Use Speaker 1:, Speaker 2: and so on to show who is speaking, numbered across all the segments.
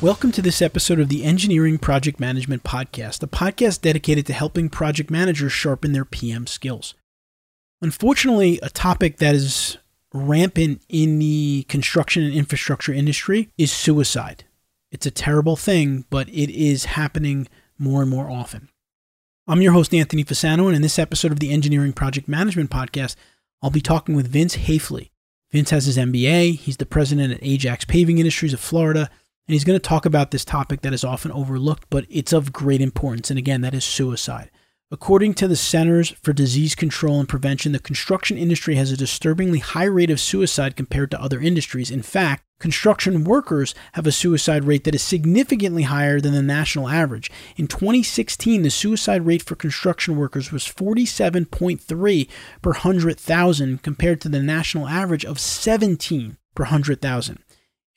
Speaker 1: Welcome to this episode of the Engineering Project Management Podcast, a podcast dedicated to helping project managers sharpen their PM skills. Unfortunately, a topic that is rampant in the construction and infrastructure industry is suicide. It's a terrible thing, but it is happening more and more often. I'm your host, Anthony Fasano, and in this episode of the Engineering Project Management Podcast, I'll be talking with Vince Hafeli. Vince has his MBA, he's the president at Ajax Paving Industries of Florida and he's going to talk about this topic that is often overlooked, but it's of great importance. And again, that is suicide. According to the Centers for Disease Control and Prevention, the construction industry has a disturbingly high rate of suicide compared to other industries. In fact, construction workers have a suicide rate that is significantly higher than the national average. In 2016, the suicide rate for construction workers was 47.3 per 100,000 compared to the national average of 17 per 100,000.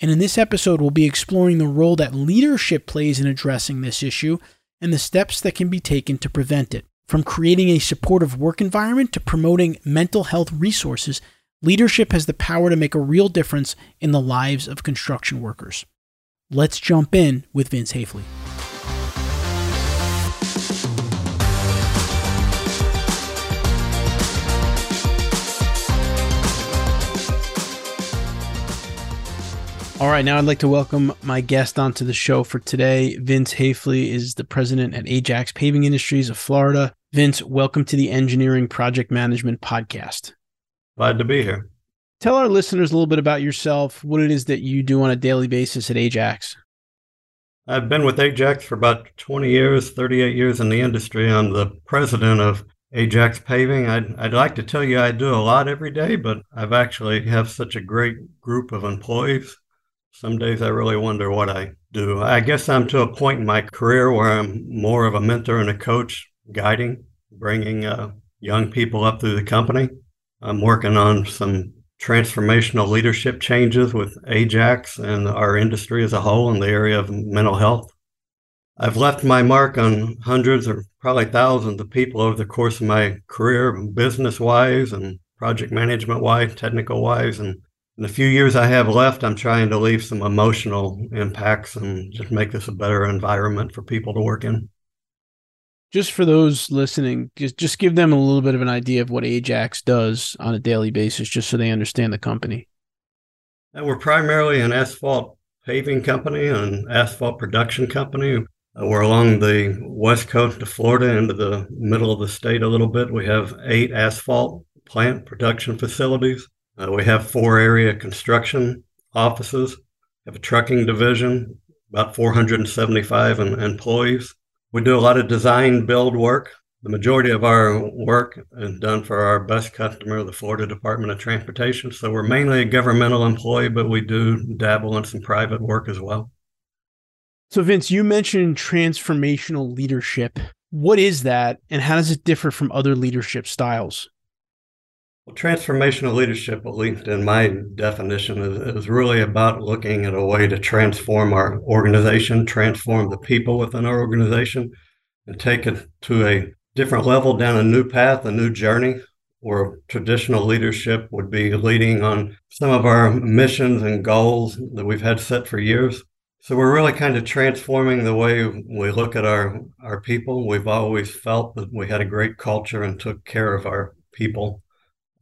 Speaker 1: And in this episode, we'll be exploring the role that leadership plays in addressing this issue and the steps that can be taken to prevent it. From creating a supportive work environment to promoting mental health resources, leadership has the power to make a real difference in the lives of construction workers. Let's jump in with Vince Hafeli. All right, now I'd like to welcome my guest onto the show for today. Vince Hafeli is the president at Ajax Paving Industries of Florida. Vince, welcome to the Engineering Project Management Podcast.
Speaker 2: Glad to be here.
Speaker 1: Tell our listeners a little bit about yourself, what it is that you do on a daily basis at Ajax.
Speaker 2: I've been with Ajax for about 20 years, 38 years in the industry. I'm the president of Ajax Paving. I'd, I'd like to tell you I do a lot every day, but I've actually have such a great group of employees some days I really wonder what I do. I guess I'm to a point in my career where I'm more of a mentor and a coach, guiding, bringing uh, young people up through the company. I'm working on some transformational leadership changes with Ajax and our industry as a whole in the area of mental health. I've left my mark on hundreds or probably thousands of people over the course of my career, business wise and project management wise, technical wise, and in the few years I have left, I'm trying to leave some emotional impacts and just make this a better environment for people to work in.
Speaker 1: Just for those listening, just just give them a little bit of an idea of what Ajax does on a daily basis, just so they understand the company.
Speaker 2: And we're primarily an asphalt paving company and asphalt production company. Uh, we're along the west coast of Florida into the middle of the state a little bit. We have eight asphalt plant production facilities. Uh, we have four area construction offices, have a trucking division, about 475 employees. We do a lot of design build work. The majority of our work is done for our best customer, the Florida Department of Transportation. So we're mainly a governmental employee, but we do dabble in some private work as well.
Speaker 1: So, Vince, you mentioned transformational leadership. What is that, and how does it differ from other leadership styles?
Speaker 2: Well, transformational leadership, at least in my definition, is, is really about looking at a way to transform our organization, transform the people within our organization, and take it to a different level, down a new path, a new journey, where traditional leadership would be leading on some of our missions and goals that we've had set for years. So we're really kind of transforming the way we look at our, our people. We've always felt that we had a great culture and took care of our people.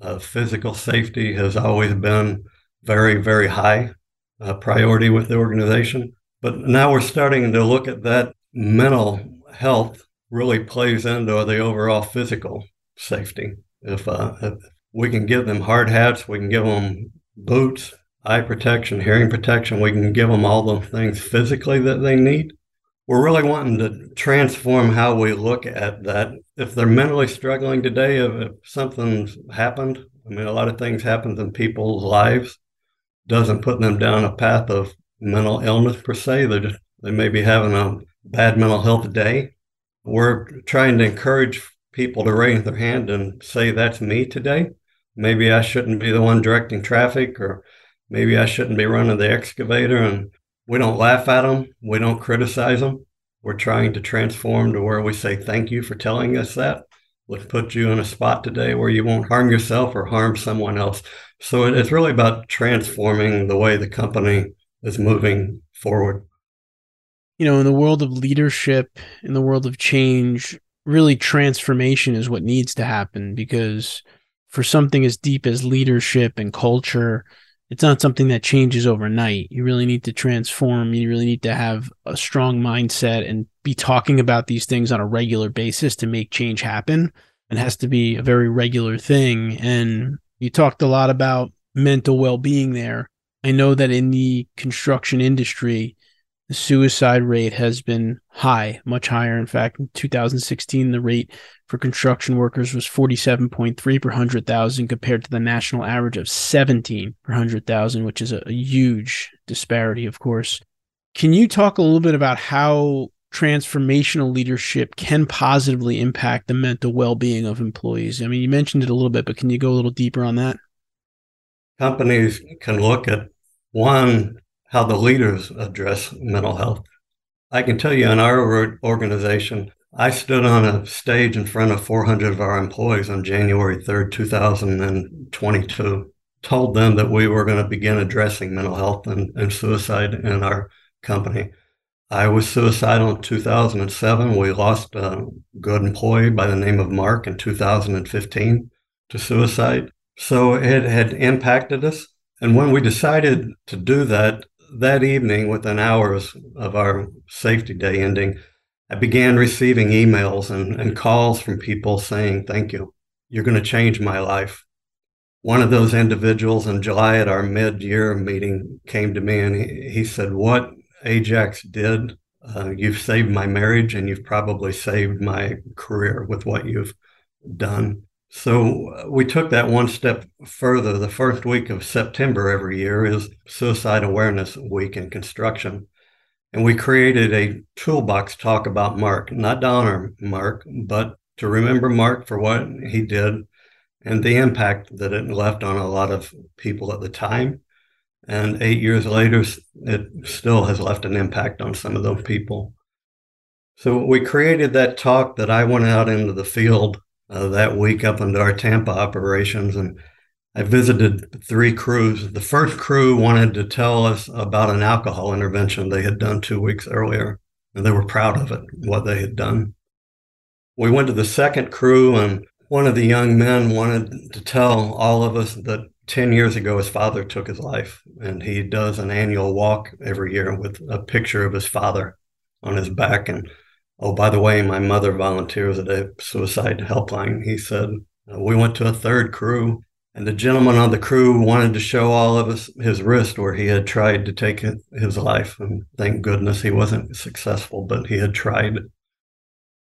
Speaker 2: Uh, physical safety has always been very, very high uh, priority with the organization. But now we're starting to look at that mental health really plays into the overall physical safety. If, uh, if we can give them hard hats, we can give them boots, eye protection, hearing protection, we can give them all the things physically that they need we're really wanting to transform how we look at that. If they're mentally struggling today, if, if something's happened, I mean, a lot of things happen in people's lives, doesn't put them down a path of mental illness per se. They're just they may be having a bad mental health day. We're trying to encourage people to raise their hand and say, "That's me today." Maybe I shouldn't be the one directing traffic, or maybe I shouldn't be running the excavator. And we don't laugh at them. We don't criticize them. We're trying to transform to where we say, "Thank you for telling us that." Let's put you in a spot today where you won't harm yourself or harm someone else. So it's really about transforming the way the company is moving forward
Speaker 1: you know, in the world of leadership, in the world of change, really transformation is what needs to happen because for something as deep as leadership and culture, it's not something that changes overnight. You really need to transform. You really need to have a strong mindset and be talking about these things on a regular basis to make change happen. It has to be a very regular thing. And you talked a lot about mental well being there. I know that in the construction industry, the suicide rate has been high, much higher. In fact, in 2016, the rate for construction workers was 47.3 per 100,000 compared to the national average of 17 per 100,000, which is a, a huge disparity, of course. Can you talk a little bit about how transformational leadership can positively impact the mental well being of employees? I mean, you mentioned it a little bit, but can you go a little deeper on that?
Speaker 2: Companies can look at one, how the leaders address mental health. I can tell you in our organization, I stood on a stage in front of 400 of our employees on January 3rd, 2022, told them that we were going to begin addressing mental health and, and suicide in our company. I was suicidal in 2007. We lost a good employee by the name of Mark in 2015 to suicide. So it had impacted us. And when we decided to do that, that evening, within hours of our safety day ending, I began receiving emails and, and calls from people saying, Thank you. You're going to change my life. One of those individuals in July at our mid year meeting came to me and he, he said, What Ajax did, uh, you've saved my marriage and you've probably saved my career with what you've done. So uh, we took that one step further. The first week of September every year is Suicide Awareness Week in construction. And we created a toolbox talk about Mark, not honor Mark, but to remember Mark for what he did and the impact that it left on a lot of people at the time. And eight years later, it still has left an impact on some of those people. So we created that talk that I went out into the field uh, that week up into our Tampa operations. And I visited three crews. The first crew wanted to tell us about an alcohol intervention they had done two weeks earlier, and they were proud of it, what they had done. We went to the second crew, and one of the young men wanted to tell all of us that 10 years ago his father took his life, and he does an annual walk every year with a picture of his father on his back. And Oh, by the way, my mother volunteers at a suicide helpline. He said, uh, We went to a third crew, and the gentleman on the crew wanted to show all of us his wrist where he had tried to take his life. And thank goodness he wasn't successful, but he had tried.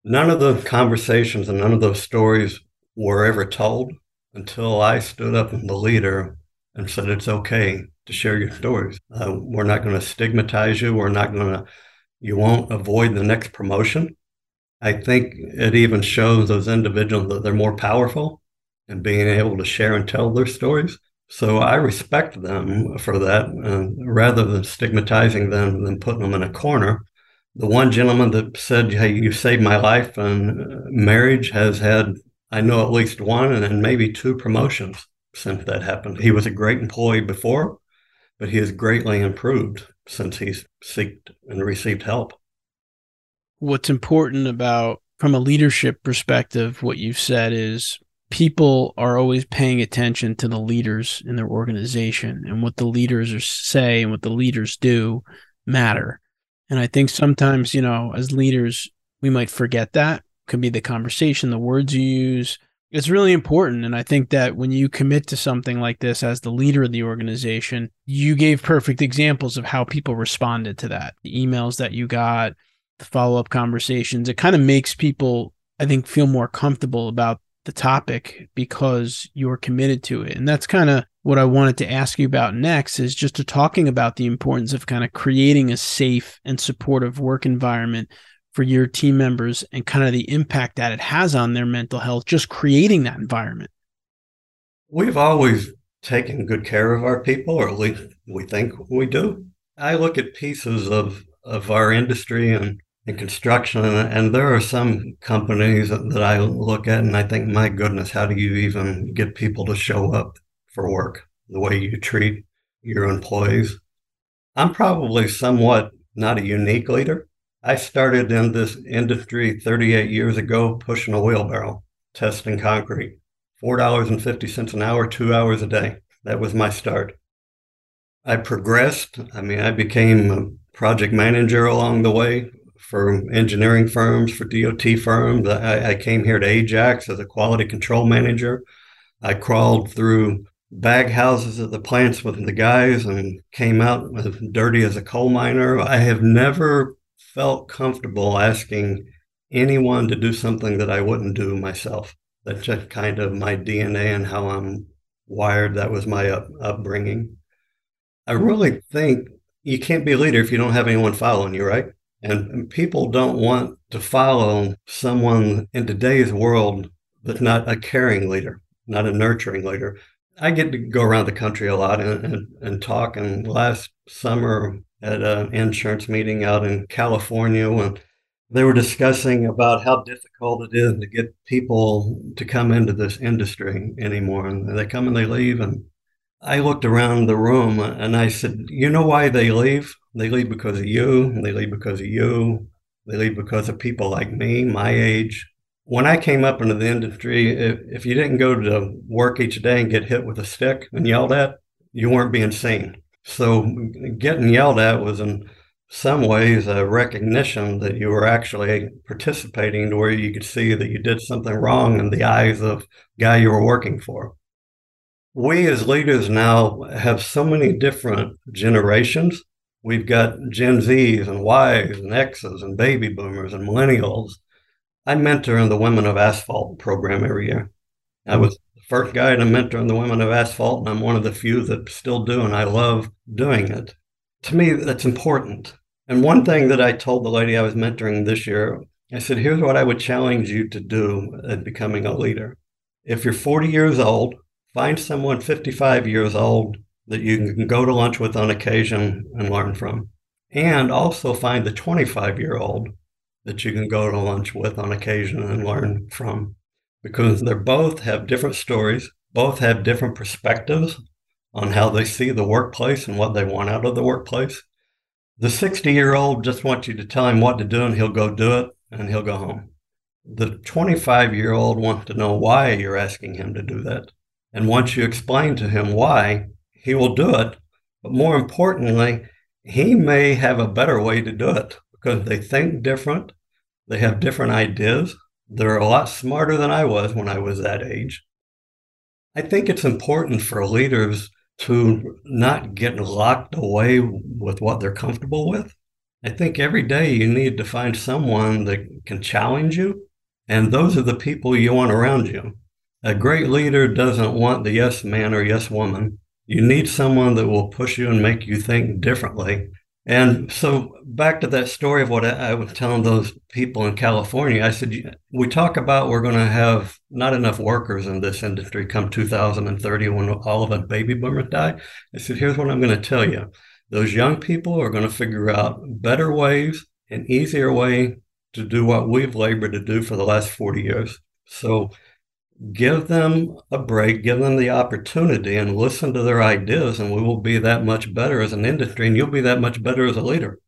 Speaker 2: None of the conversations and none of those stories were ever told until I stood up in the leader and said, It's okay to share your stories. Uh, we're not going to stigmatize you. We're not going to you won't avoid the next promotion. I think it even shows those individuals that they're more powerful and being able to share and tell their stories. So I respect them for that, uh, rather than stigmatizing them than putting them in a corner. The one gentleman that said, "Hey, you saved my life," and uh, marriage has had, I know at least one and then maybe two promotions since that happened. He was a great employee before, but he has greatly improved since he's seeked and received help.
Speaker 1: What's important about, from a leadership perspective, what you've said is people are always paying attention to the leaders in their organization and what the leaders are say and what the leaders do matter. And I think sometimes, you know, as leaders, we might forget that. Could be the conversation, the words you use, it's really important. And I think that when you commit to something like this as the leader of the organization, you gave perfect examples of how people responded to that. The emails that you got, the follow up conversations, it kind of makes people, I think, feel more comfortable about the topic because you're committed to it. And that's kind of what I wanted to ask you about next is just to talking about the importance of kind of creating a safe and supportive work environment for your team members and kind of the impact that it has on their mental health, just creating that environment.
Speaker 2: We've always taken good care of our people, or at least we think we do. I look at pieces of, of our industry and, and construction, and, and there are some companies that I look at and I think, my goodness, how do you even get people to show up for work the way you treat your employees? I'm probably somewhat not a unique leader. I started in this industry 38 years ago, pushing a wheelbarrow, testing concrete. $4.50 an hour, two hours a day. That was my start. I progressed. I mean, I became a project manager along the way for engineering firms, for DOT firms. I, I came here to Ajax as a quality control manager. I crawled through bag houses at the plants with the guys and came out as dirty as a coal miner. I have never felt comfortable asking anyone to do something that I wouldn't do myself. That's just kind of my DNA and how I'm wired. That was my up, upbringing. I really think you can't be a leader if you don't have anyone following you, right? And, and people don't want to follow someone in today's world that's not a caring leader, not a nurturing leader. I get to go around the country a lot and, and, and talk. And last summer at an insurance meeting out in California, when they were discussing about how difficult it is to get people to come into this industry anymore. And they come and they leave. And I looked around the room and I said, You know why they leave? They leave because of you. They leave because of you. They leave because of people like me, my age. When I came up into the industry, if, if you didn't go to work each day and get hit with a stick and yelled at, you weren't being seen. So getting yelled at was in some ways a recognition that you were actually participating to where you could see that you did something wrong in the eyes of the guy you were working for. We as leaders now have so many different generations. We've got Gen Zs and Ys and Xs and baby boomers and millennials. I mentor in the Women of Asphalt program every year. I was first guy to mentor in the Women of Asphalt, and I'm one of the few that still do, and I love doing it to me, that's important. And one thing that I told the lady I was mentoring this year, I said, here's what I would challenge you to do at becoming a leader. If you're 40 years old, find someone 55 years old that you can go to lunch with on occasion and learn from. And also find the 25 year old that you can go to lunch with on occasion and learn from. Because they both have different stories, both have different perspectives on how they see the workplace and what they want out of the workplace. The 60 year old just wants you to tell him what to do and he'll go do it and he'll go home. The 25 year old wants to know why you're asking him to do that. And once you explain to him why, he will do it. But more importantly, he may have a better way to do it because they think different. They have different ideas. They're a lot smarter than I was when I was that age. I think it's important for leaders to not get locked away with what they're comfortable with. I think every day you need to find someone that can challenge you, and those are the people you want around you. A great leader doesn't want the yes man or yes woman. You need someone that will push you and make you think differently and so back to that story of what I, was telling those people in California, I said, we talk about we're going to have not enough workers in this industry come 2030 when all of us baby boomers die. I said, here's what I'm going to tell you. Those young people are going to figure out better ways, an easier way to do what we've labored to do for the last 40 years. So give them a break, give them the opportunity, and listen to their ideas, and we will be that much better as an industry, and you'll be that much better as a leader.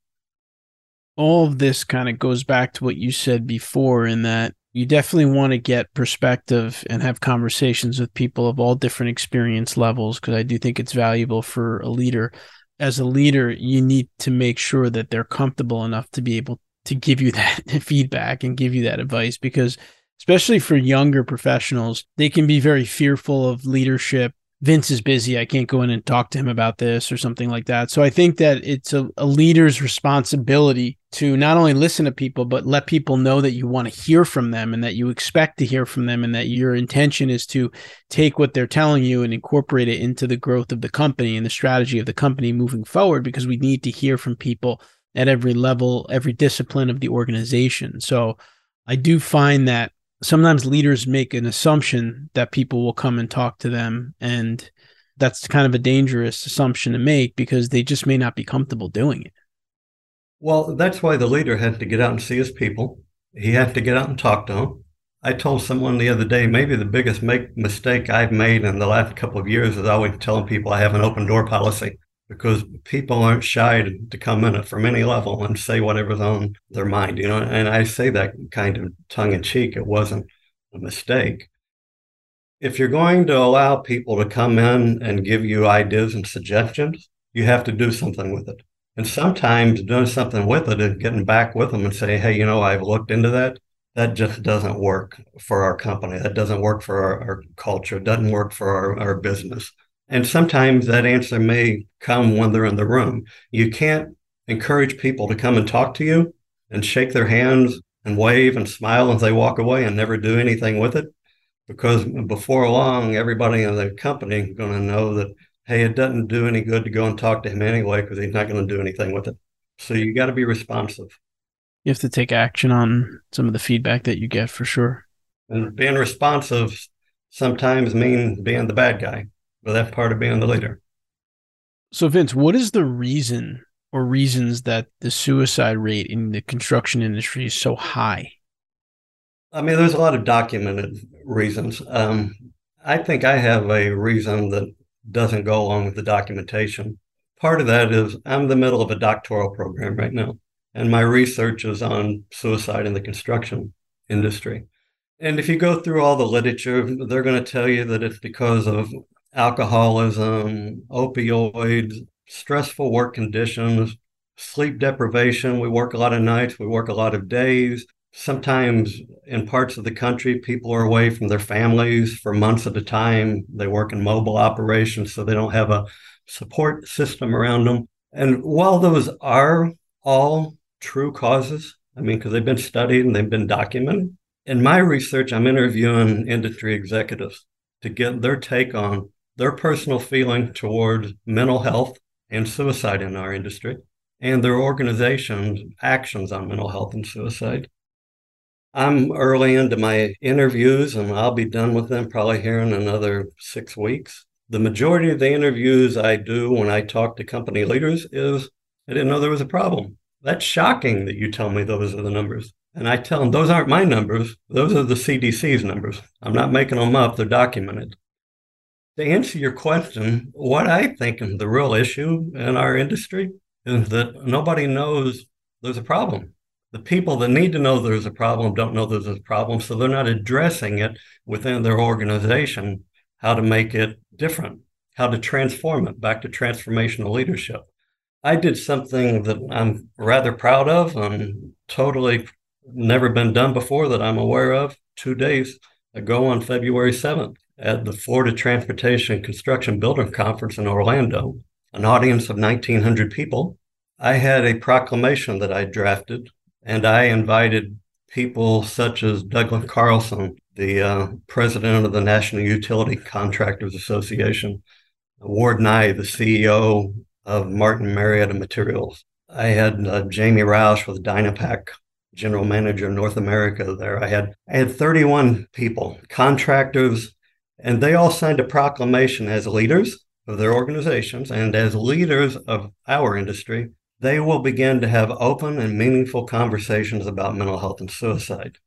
Speaker 1: All of this kind of goes back to what you said before, in that you definitely want to get perspective and have conversations with people of all different experience levels, because I do think it's valuable for a leader. As a leader, you need to make sure that they're comfortable enough to be able to give you that feedback and give you that advice because especially for younger professionals, they can be very fearful of leadership. Vince is busy. I can't go in and talk to him about this or something like that. So I think that it's a, a leader's responsibility to not only listen to people, but let people know that you want to hear from them and that you expect to hear from them and that your intention is to take what they're telling you and incorporate it into the growth of the company and the strategy of the company moving forward because we need to hear from people at every level, every discipline of the organization. So I do find that sometimes leaders make an assumption that people will come and talk to them and that's kind of a dangerous assumption to make because they just may not be comfortable doing it.
Speaker 2: Well, that's why the leader had to get out and see his people. He had to get out and talk to them. I told someone the other day, maybe the biggest make, mistake I've made in the last couple of years is always telling people I have an open door policy because people aren't shy to, come in from any level and say whatever's on their mind, you know. And I say that kind of tongue in cheek. It wasn't a mistake. If you're going to allow people to come in and give you ideas and suggestions, you have to do something with it. And sometimes doing something with it and getting back with them and say, hey, you know, I've looked into that. That just doesn't work for our company. That doesn't work for our, our culture. It doesn't work for our, our business. And sometimes that answer may come when they're in the room. You can't encourage people to come and talk to you and shake their hands and wave and smile as they walk away and never do anything with it because before long everybody in the company is going to know that hey, it doesn't do any good to go and talk to him anyway because he's not going to do anything with it. So you got to be responsive.
Speaker 1: You have to take action on some of the feedback that you get for sure.
Speaker 2: And being responsive sometimes means being the bad guy, but that's part of being the leader.
Speaker 1: So, Vince, what is the reason or reasons that the suicide rate in the construction industry is so high?
Speaker 2: I mean, there's a lot of documented reasons. Um, I think I have a reason that doesn't go along with the documentation. Part of that is I'm in the middle of a doctoral program right now, and my research is on suicide in the construction industry. And if you go through all the literature, they're going to tell you that it's because of alcoholism, opioids, stressful work conditions, sleep deprivation. We work a lot of nights, we work a lot of days, Sometimes in parts of the country, people are away from their families for months at a time. They work in mobile operations, so they don't have a support system around them. And while those are all true causes, I mean, because they've been studied and they've been documented, in my research, I'm interviewing industry executives to get their take on their personal feeling toward mental health and suicide in our industry and their organization's actions on mental health and suicide. I'm early into my interviews and I'll be done with them probably here in another six weeks. The majority of the interviews I do when I talk to company leaders is I didn't know there was a problem. That's shocking that you tell me those are the numbers. And I tell them those aren't my numbers, those are the CDC's numbers. I'm not making them up, they're documented. To answer your question, what I think is the real issue in our industry is that nobody knows there's a problem the people that need to know there's a problem don't know there's a problem, so they're not addressing it within their organization, how to make it different, how to transform it back to transformational leadership. I did something that I'm rather proud of and totally never been done before that I'm aware of two days ago on February 7th at the Florida Transportation Construction Builder Conference in Orlando, an audience of 1,900 people. I had a proclamation that I drafted and I invited people such as Douglas Carlson, the uh, president of the National Utility Contractors Association, Ward Nye, the CEO of Martin Marietta Materials. I had uh, Jamie Roush with Dynapac, general manager of North America there. I had I had 31 people, contractors, and they all signed a proclamation as leaders of their organizations and as leaders of our industry they will begin to have open and meaningful conversations about mental health and suicide.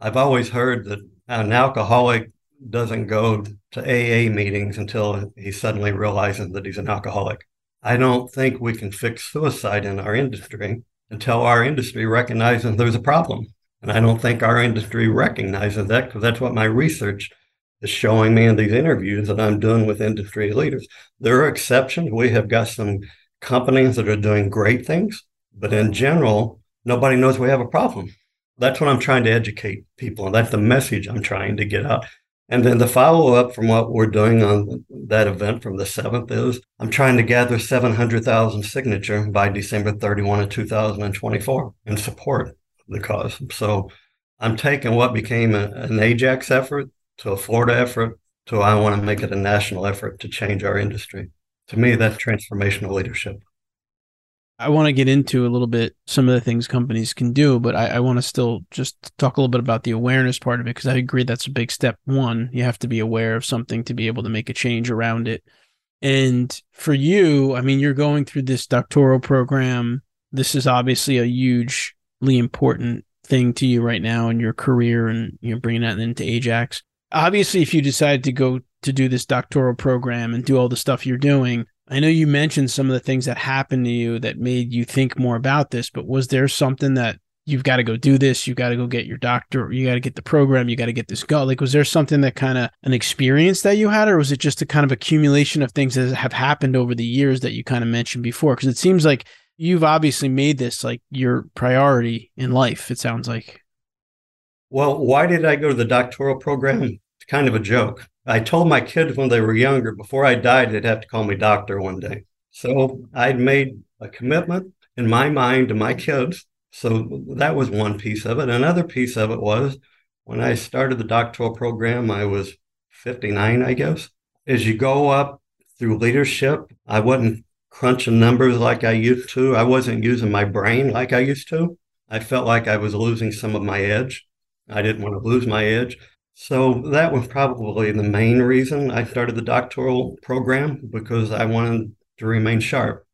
Speaker 2: I've always heard that an alcoholic doesn't go to AA meetings until he suddenly realizes that he's an alcoholic. I don't think we can fix suicide in our industry until our industry recognizes there's a problem. And I don't think our industry recognizes that because that's what my research is showing me in these interviews that I'm doing with industry leaders. There are exceptions. We have got some companies that are doing great things, but in general, nobody knows we have a problem. That's what I'm trying to educate people, and that's the message I'm trying to get out. And then the follow up from what we're doing on that event from the 7th is I'm trying to gather 700,000 signature by December 31 of 2024 in support of the cause. So I'm taking what became a, an Ajax effort to a Florida effort to I want to make it a national effort to change our industry. To me, that's transformational leadership.
Speaker 1: I want to get into a little bit some of the things companies can do, but I, I want to still just talk a little bit about the awareness part of it because I agree that's a big step. One, you have to be aware of something to be able to make a change around it. And for you, I mean, you're going through this doctoral program. This is obviously a hugely important thing to you right now in your career, and you're bringing that into Ajax. Obviously, if you decide to go to do this doctoral program and do all the stuff you're doing, I know you mentioned some of the things that happened to you that made you think more about this, but was there something that you've got to go do this, you got to go get your doctor, you got to get the program, you got to get this go? Like, was there something that kind of an experience that you had, or was it just a kind of accumulation of things that have happened over the years that you kind of mentioned before? Because it seems like you've obviously made this like your priority in life, it sounds like.
Speaker 2: Well, why did I go to the doctoral program? It's kind of a joke. I told my kids when they were younger, before I died, they'd have to call me doctor one day. So I'd made a commitment in my mind to my kids. So that was one piece of it. Another piece of it was when I started the doctoral program, I was 59, I guess. As you go up through leadership, I wasn't crunching numbers like I used to. I wasn't using my brain like I used to. I felt like I was losing some of my edge. I didn't want to lose my edge. So that was probably the main reason I started the doctoral program because I wanted to remain sharp.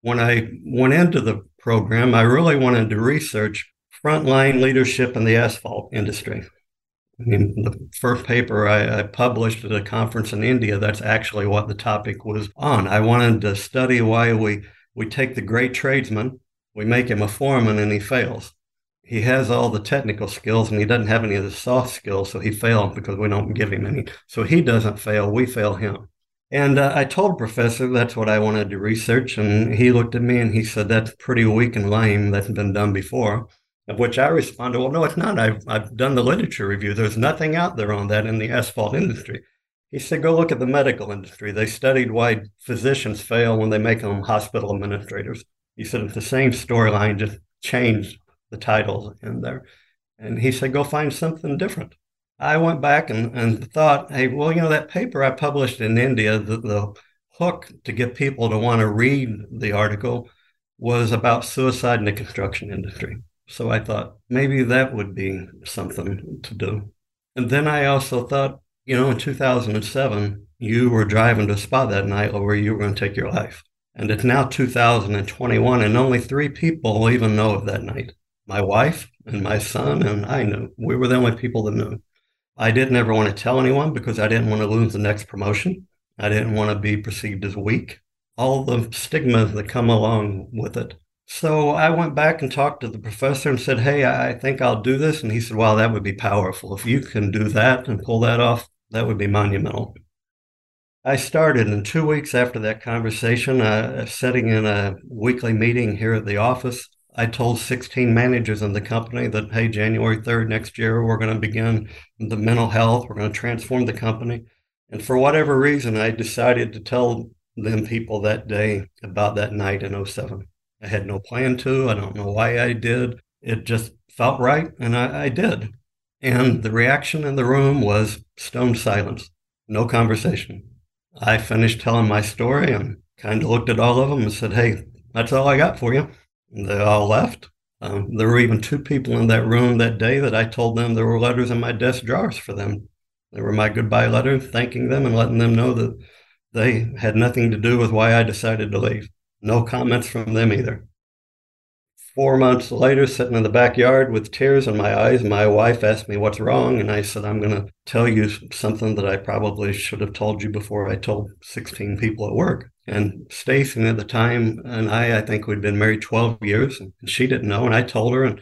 Speaker 2: When I went into the program, I really wanted to research frontline leadership in the asphalt industry. I mean, the first paper I, I, published at a conference in India, that's actually what the topic was on. I wanted to study why we, we take the great tradesman, we make him a foreman, and he fails he has all the technical skills and he doesn't have any of the soft skills, so he failed because we don't give him any. So he doesn't fail, we fail him. And uh, I told professor that's what I wanted to research, and he looked at me and he said, "That's pretty weak and lame. That's been done before." Of which I responded, "Well, no, it's not. I've I've done the literature review. There's nothing out there on that in the asphalt industry." He said, "Go look at the medical industry. They studied why physicians fail when they make them hospital administrators." He said, "It's the same storyline, just changed the titles in there. And he said, go find something different. I went back and, and thought, hey, well, you know, that paper I published in India, the, the hook to get people to want to read the article was about suicide in the construction industry. So I thought maybe that would be something to do. And then I also thought, you know, in 2007, you were driving to a spot that night where you were going to take your life. And it's now 2021, and only three people even know of that night my wife and my son, and I knew. We were the only people that knew. I didn't ever want to tell anyone because I didn't want to lose the next promotion. I didn't want to be perceived as weak. All the stigmas that come along with it. So I went back and talked to the professor and said, Hey, I think I'll do this. And he said, Wow, that would be powerful. If you can do that and pull that off, that would be monumental. I started, and two weeks after that conversation, uh, sitting in a weekly meeting here at the office, I told 16 managers in the company that, hey, January 3rd next year, we're going to begin the mental health. We're going to transform the company. And for whatever reason, I decided to tell them people that day about that night in 07. I had no plan to. I don't know why I did. It just felt right, and I, I did. And the reaction in the room was stone silence, no conversation. I finished telling my story and kind of looked at all of them and said, hey, that's all I got for you. They all left. Um, there were even two people in that room that day that I told them there were letters in my desk drawers for them. They were my goodbye letters, thanking them and letting them know that they had nothing to do with why I decided to leave. No comments from them either. Four months later, sitting in the backyard with tears in my eyes, my wife asked me what's wrong. And I said, I'm going to tell you something that I probably should have told you before I told 16 people at work. And Stacy at the time and I, I think we'd been married 12 years and she didn't know. And I told her and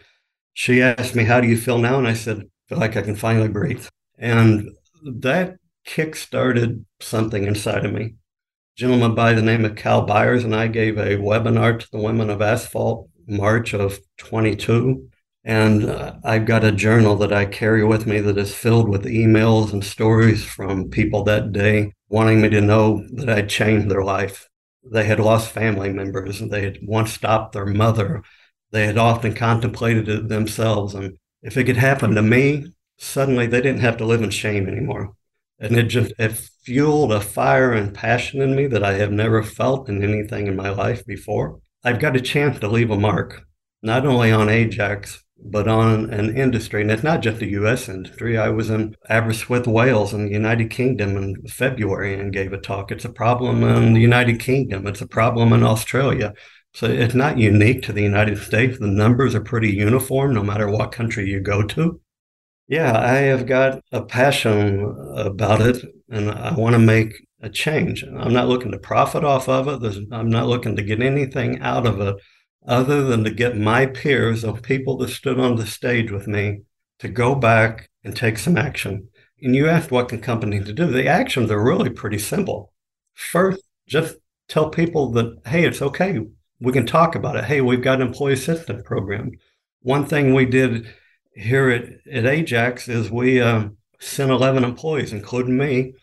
Speaker 2: she asked me, how do you feel now? And I said, I feel like I can finally breathe. And that kick started something inside of me. A gentleman by the name of Cal Byers and I gave a webinar to the women of asphalt March of 22. And uh, I've got a journal that I carry with me that is filled with emails and stories from people that day wanting me to know that I'd changed their life. They had lost family members they had once stopped their mother. They had often contemplated it themselves. And if it could happen to me, suddenly they didn't have to live in shame anymore. And it just it fueled a fire and passion in me that I have never felt in anything in my life before. I've got a chance to leave a mark, not only on Ajax, but on an industry. And it's not just the US industry. I was in Aberystwyth, Wales, in the United Kingdom in February and gave a talk. It's a problem in the United Kingdom, it's a problem in Australia. So it's not unique to the United States. The numbers are pretty uniform no matter what country you go to. Yeah, I have got a passion about it and I want to make a change. I'm not looking to profit off of it. There's, I'm not looking to get anything out of it other than to get my peers of people that stood on the stage with me to go back and take some action. And you asked what can companies do. The actions are really pretty simple. First, just tell people that, hey, it's okay. We can talk about it. Hey, we've got an employee assistance program. One thing we did here at, at Ajax is we um, sent 11 employees, including me,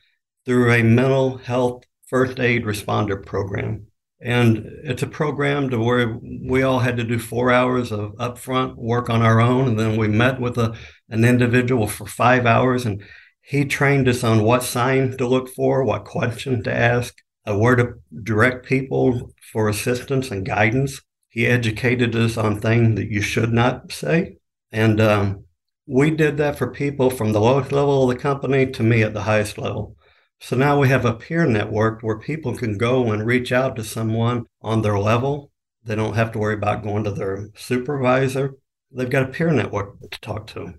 Speaker 2: through a mental health first aid responder program. And it's a program to where we all had to do four hours of upfront work on our own. And then we met with a, an individual for five hours and he trained us on what signs to look for, what questions to ask, where to direct people for assistance and guidance. He educated us on things that you should not say and um, we did that for people from the lowest level of the company to me at the highest level. So now we have a peer network where people can go and reach out to someone on their level. They don't have to worry about going to their supervisor. They've got a peer network to talk to.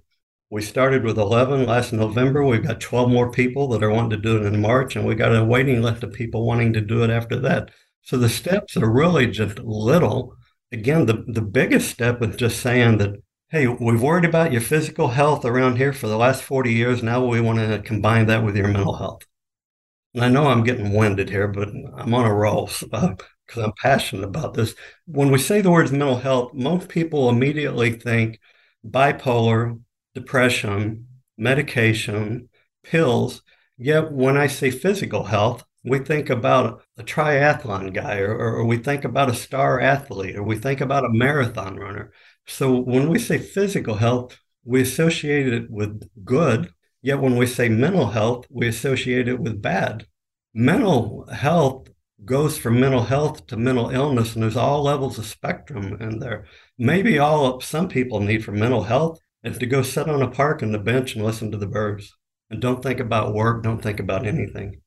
Speaker 2: We started with 11 last November. We've got 12 more people that are wanting to do it in March, and we got a waiting list of people wanting to do it after that. So the steps are really just little. Again, the, the biggest step is just saying that hey, we've worried about your physical health around here for the last 40 years. Now we want to combine that with your mental health. I know I'm getting winded here, but I'm on a roll because uh, I'm passionate about this. When we say the words mental health, most people immediately think bipolar, depression, medication, pills. Yet when I say physical health, we think about a triathlon guy, or, or, we think about a star athlete, or we think about a marathon runner. So when we say physical health, we associate it with good. Yet when we say mental health, we associate it with bad. Mental health goes from mental health to mental illness, and there's all levels of spectrum in there. Maybe all some people need for mental health is to go sit on a park in the bench and listen to the birds and don't think about work, don't think about anything.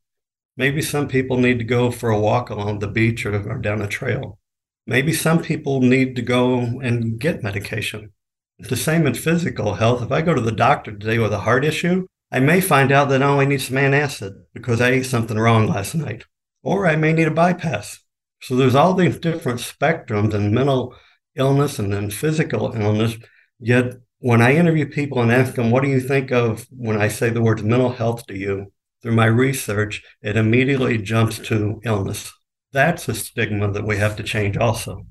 Speaker 2: Maybe some people need to go for a walk along the beach or, or down a trail. Maybe some people need to go and get medication. The same in physical health. If I go to the doctor today with a heart issue, I may find out that I only need some antacid because I ate something wrong last night, or I may need a bypass. So there's all these different spectrums in mental illness and then physical illness. Yet when I interview people and ask them, what do you think of when I say the words mental health to you? Through my research, it immediately jumps to illness that's a stigma that we have to change also.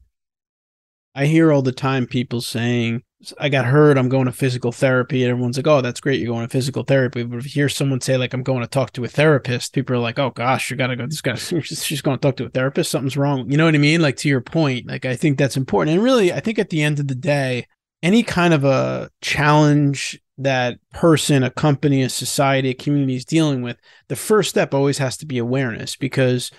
Speaker 1: I hear all the time people saying, I got hurt, I'm going to physical therapy. And everyone's like, oh, that's great. You're going to physical therapy. But if you hear someone say, like, I'm going to talk to a therapist, people are like, oh, gosh, you got to go. This guy, she's going to talk to a therapist. Something's wrong. You know what I mean? Like, to your point, like, I think that's important. And really, I think at the end of the day, any kind of a challenge that person, a company, a society, a community is dealing with, the first step always has to be awareness because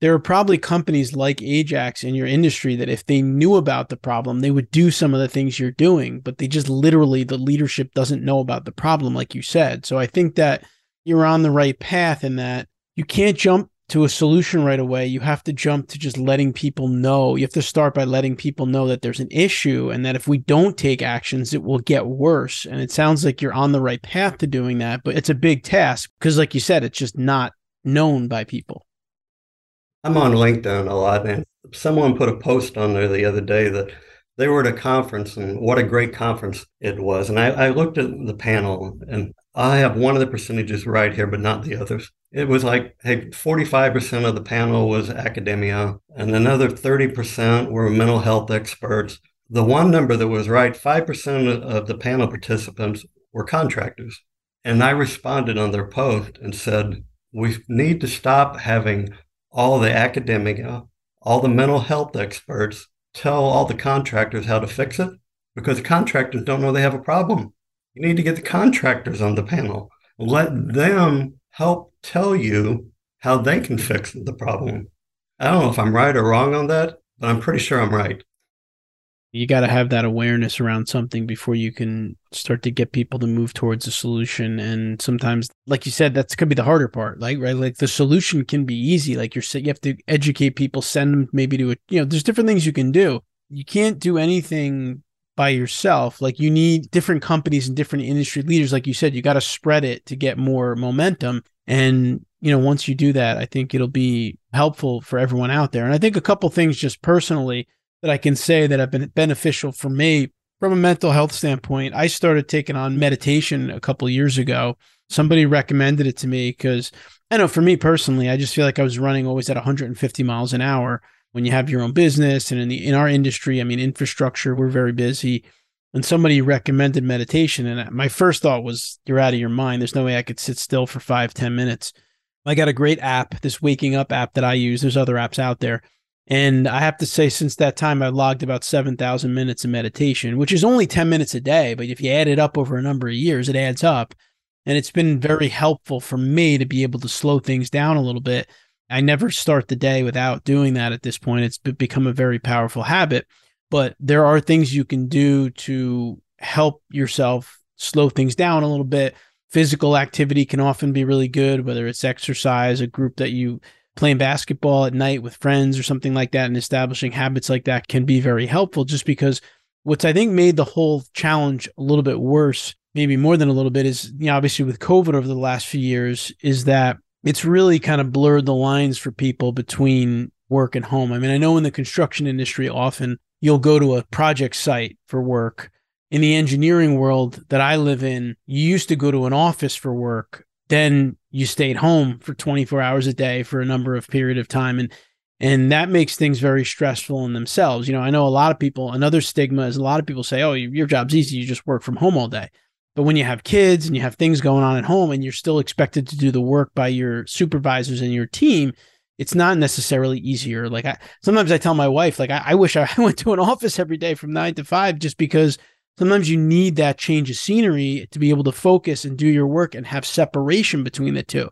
Speaker 1: there are probably companies like Ajax in your industry that if they knew about the problem, they would do some of the things you're doing, but they just literally, the leadership doesn't know about the problem, like you said. So I think that you're on the right path in that you can't jump to a solution right away. You have to jump to just letting people know. You have to start by letting people know that there's an issue and that if we don't take actions, it will get worse. And it sounds like you're on the right path to doing that, but it's a big task because, like you said, it's just not known by people.
Speaker 2: I'm on LinkedIn a lot, and someone put a post on there the other day that they were at a conference, and what a great conference it was. And I, I looked at the panel, and I have one of the percentages right here, but not the others. It was like, hey, 45% of the panel was academia, and another 30% were mental health experts, The one number that was right 5% of the panel participants were contractors. And I responded on their post and said, we need to stop having all the academic, uh, all the mental health experts tell all the contractors how to fix it because the contractors don't know they have a problem. You need to get the contractors on the panel. Let them help tell you how they can fix the problem. I don't know if I'm right or wrong on that, but I'm pretty sure I'm right
Speaker 1: you got to have that awareness around something before you can start to get people to move towards a solution. And sometimes like you said that's could be the harder part like right? Like the solution can be easy. Like you're you have to educate people send them maybe to a you know there's different things you can do. You can't do anything by yourself. Like you need different companies and different industry leaders like you said you got to spread it to get more momentum. And you know once you do that i think it'll be helpful for everyone out there. And i think a couple things just personally that I can say that have been beneficial for me from a mental health standpoint. I started taking on meditation a couple years ago. Somebody recommended it to me because I know for me personally, I just feel like I was running always at 150 miles an hour. When you have your own business and in the in our industry, I mean infrastructure, we're very busy. And somebody recommended meditation, and my first thought was, "You're out of your mind. There's no way I could sit still for five, ten minutes." I got a great app, this waking up app that I use. There's other apps out there and I have to say, since that time, I've logged about 7,000 minutes of meditation, which is only 10 minutes a day. But if you add it up over a number of years, it adds up. And it's been very helpful for me to be able to slow things down a little bit. I never start the day without doing that at this point. It's become a very powerful habit. But there are things you can do to help yourself slow things down a little bit. Physical activity can often be really good, whether it's exercise, a group that you playing basketball at night with friends or something like that and establishing habits like that can be very helpful just because what's I think made the whole challenge a little bit worse, maybe more than a little bit, is you know, obviously with COVID over the last few years, is that it's really kind of blurred the lines for people between work and home. I mean, I know in the construction industry, often you'll go to a project site for work. In the engineering world that I live in, you used to go to an office for work then you stayed home for 24 hours a day for a number of period of time. And and that makes things very stressful in themselves. You know i know a lot of people another stigma is a lot of people say oh your job's easy. You just work from home all day. But when you have kids and you have things going on at home and you're still expected to do the work by your supervisors and your team it's not necessarily easier. Like i sometimes i tell my wife like i, I wish i went to an office every day from nine to five just because sometimes you need that change of scenery to be able to focus and do your work and have separation between the two.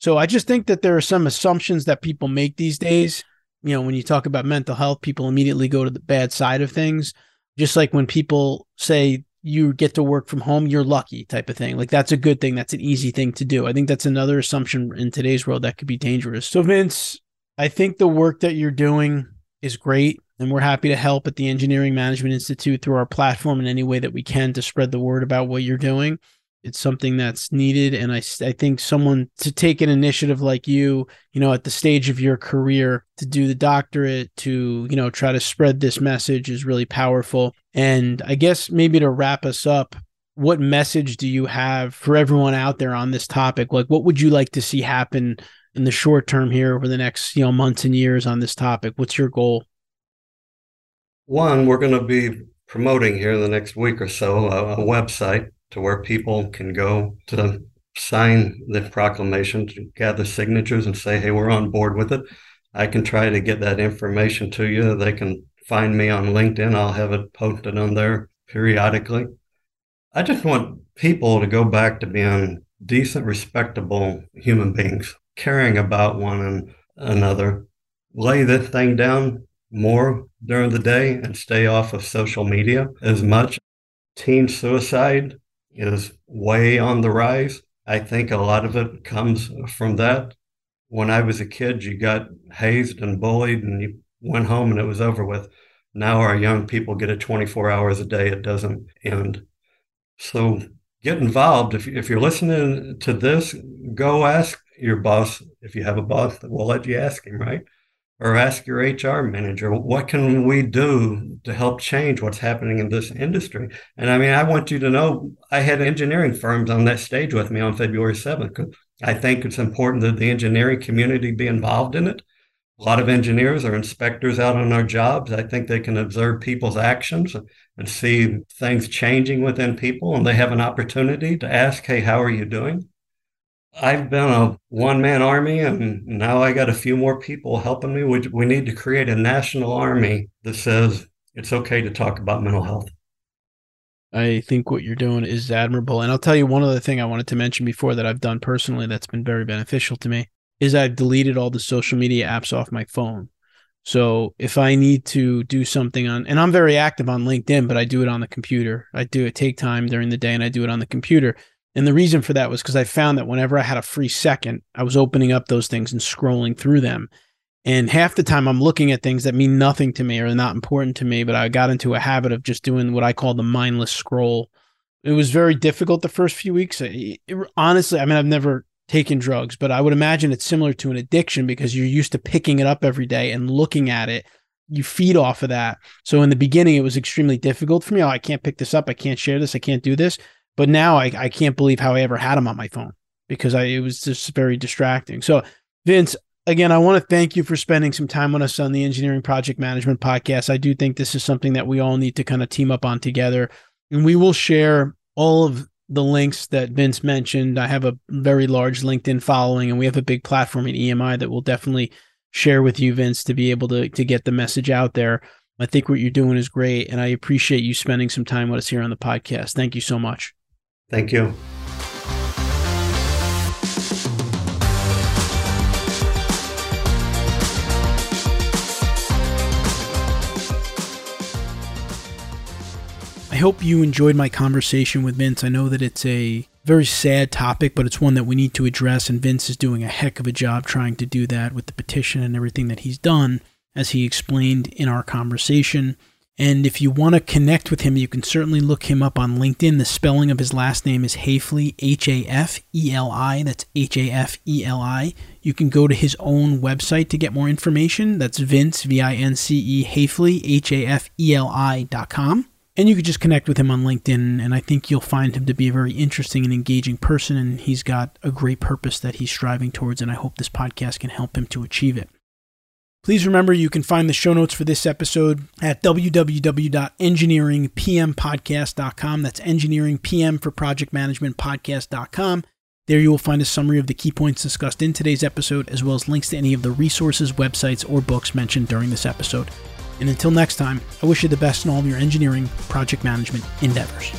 Speaker 1: So I just think that there are some assumptions that people make these days. You know, when you talk about mental health, people immediately go to the bad side of things. Just like when people say you get to work from home, you're lucky type of thing. Like that's a good thing. That's an easy thing to do. I think that's another assumption in today's world that could be dangerous. So Vince, I think the work that you're doing is great and we're happy to help at the Engineering Management Institute through our platform in any way that we can to spread the word about what you're doing. It's something that's needed. And I, I think someone to take an initiative like you, you know, at the stage of your career to do the doctorate, to, you know, try to spread this message is really powerful. And I guess maybe to wrap us up, what message do you have for everyone out there on this topic? Like, what would you like to see happen in the short term here over the next, you know, months and years on this topic? What's your goal?
Speaker 2: One, we're going to be promoting here in the next week or so a, a website to where people can go to sign the proclamation, to gather signatures and say, hey, we're on board with it. I can try to get that information to you. They can find me on LinkedIn. I'll have it posted on there periodically. I just want people to go back to being decent, respectable human beings, caring about one another. Lay this thing down, more during the day and stay off of social media as much. Teen suicide is way on the rise. I think a lot of it comes from that. When I was a kid, you got hazed and bullied and you went home and it was over with. Now our young people get it 24 hours a day. It doesn't end. So get involved. If, if you're listening to this, go ask your boss. If you have a boss, we'll let you ask him, right? Or ask your HR manager, what can we do to help change what's happening in this industry? And I mean, I want you to know I had engineering firms on that stage with me on February 7th. I think it's important that the engineering community be involved in it. A lot of engineers are inspectors out on their jobs. I think they can observe people's actions and see things changing within people, and they have an opportunity to ask, Hey, how are you doing? I've been a one man army, and now I got a few more people helping me. We, we need to create a national army that says it's okay to talk about mental health.
Speaker 1: I think what you're doing is admirable. And I'll tell you one other thing I wanted to mention before that I've done personally that's been very beneficial to me is I've deleted all the social media apps off my phone. So if I need to do something on, and I'm very active on LinkedIn, but I do it on the computer. I do it take time during the day and I do it on the computer. And the reason for that was because I found that whenever I had a free second, I was opening up those things and scrolling through them. And half the time I'm looking at things that mean nothing to me or not important to me, but I got into a habit of just doing what I call the mindless scroll. It was very difficult the first few weeks. It, it, honestly, I mean, I've never taken drugs, but I would imagine it's similar to an addiction because you're used to picking it up every day and looking at it. You feed off of that. So in the beginning, it was extremely difficult for me. Oh, I can't pick this up. I can't share this. I can't do this. But now I, I can't believe how I ever had them on my phone because I it was just very distracting. So Vince, again, I want to thank you for spending some time with us on the Engineering Project Management Podcast. I do think this is something that we all need to kind of team up on together. And we will share all of the links that Vince mentioned. I have a very large LinkedIn following, and we have a big platform at EMI that we'll definitely share with you, Vince, to be able to to get the message out there. I think what you're doing is great, and I appreciate you spending some time with us here on the podcast. Thank you so much.
Speaker 2: Thank you.
Speaker 1: I hope you enjoyed my conversation with Vince. I know that it's a very sad topic, but it's one that we need to address, and Vince is doing a heck of a job trying to do that with the petition and everything that he's done, as he explained in our conversation. And if you want to connect with him, you can certainly look him up on LinkedIn. The spelling of his last name is Hafeli, H A F E L I. That's H A F E L I. You can go to his own website to get more information. That's Vince, V I N C E, Hafeli, H A F E L I dot com. And you could just connect with him on LinkedIn, and I think you'll find him to be a very interesting and engaging person, and he's got a great purpose that he's striving towards, and I hope this podcast can help him to achieve it. Please remember you can find the show notes for this episode at www.engineeringpmpodcast.com. That's engineering PM for project management podcast.com. There you will find a summary of the key points discussed in today's episode, as well as links to any of the resources, websites, or books mentioned during this episode. And until next time, I wish you the best in all of your engineering project management endeavors.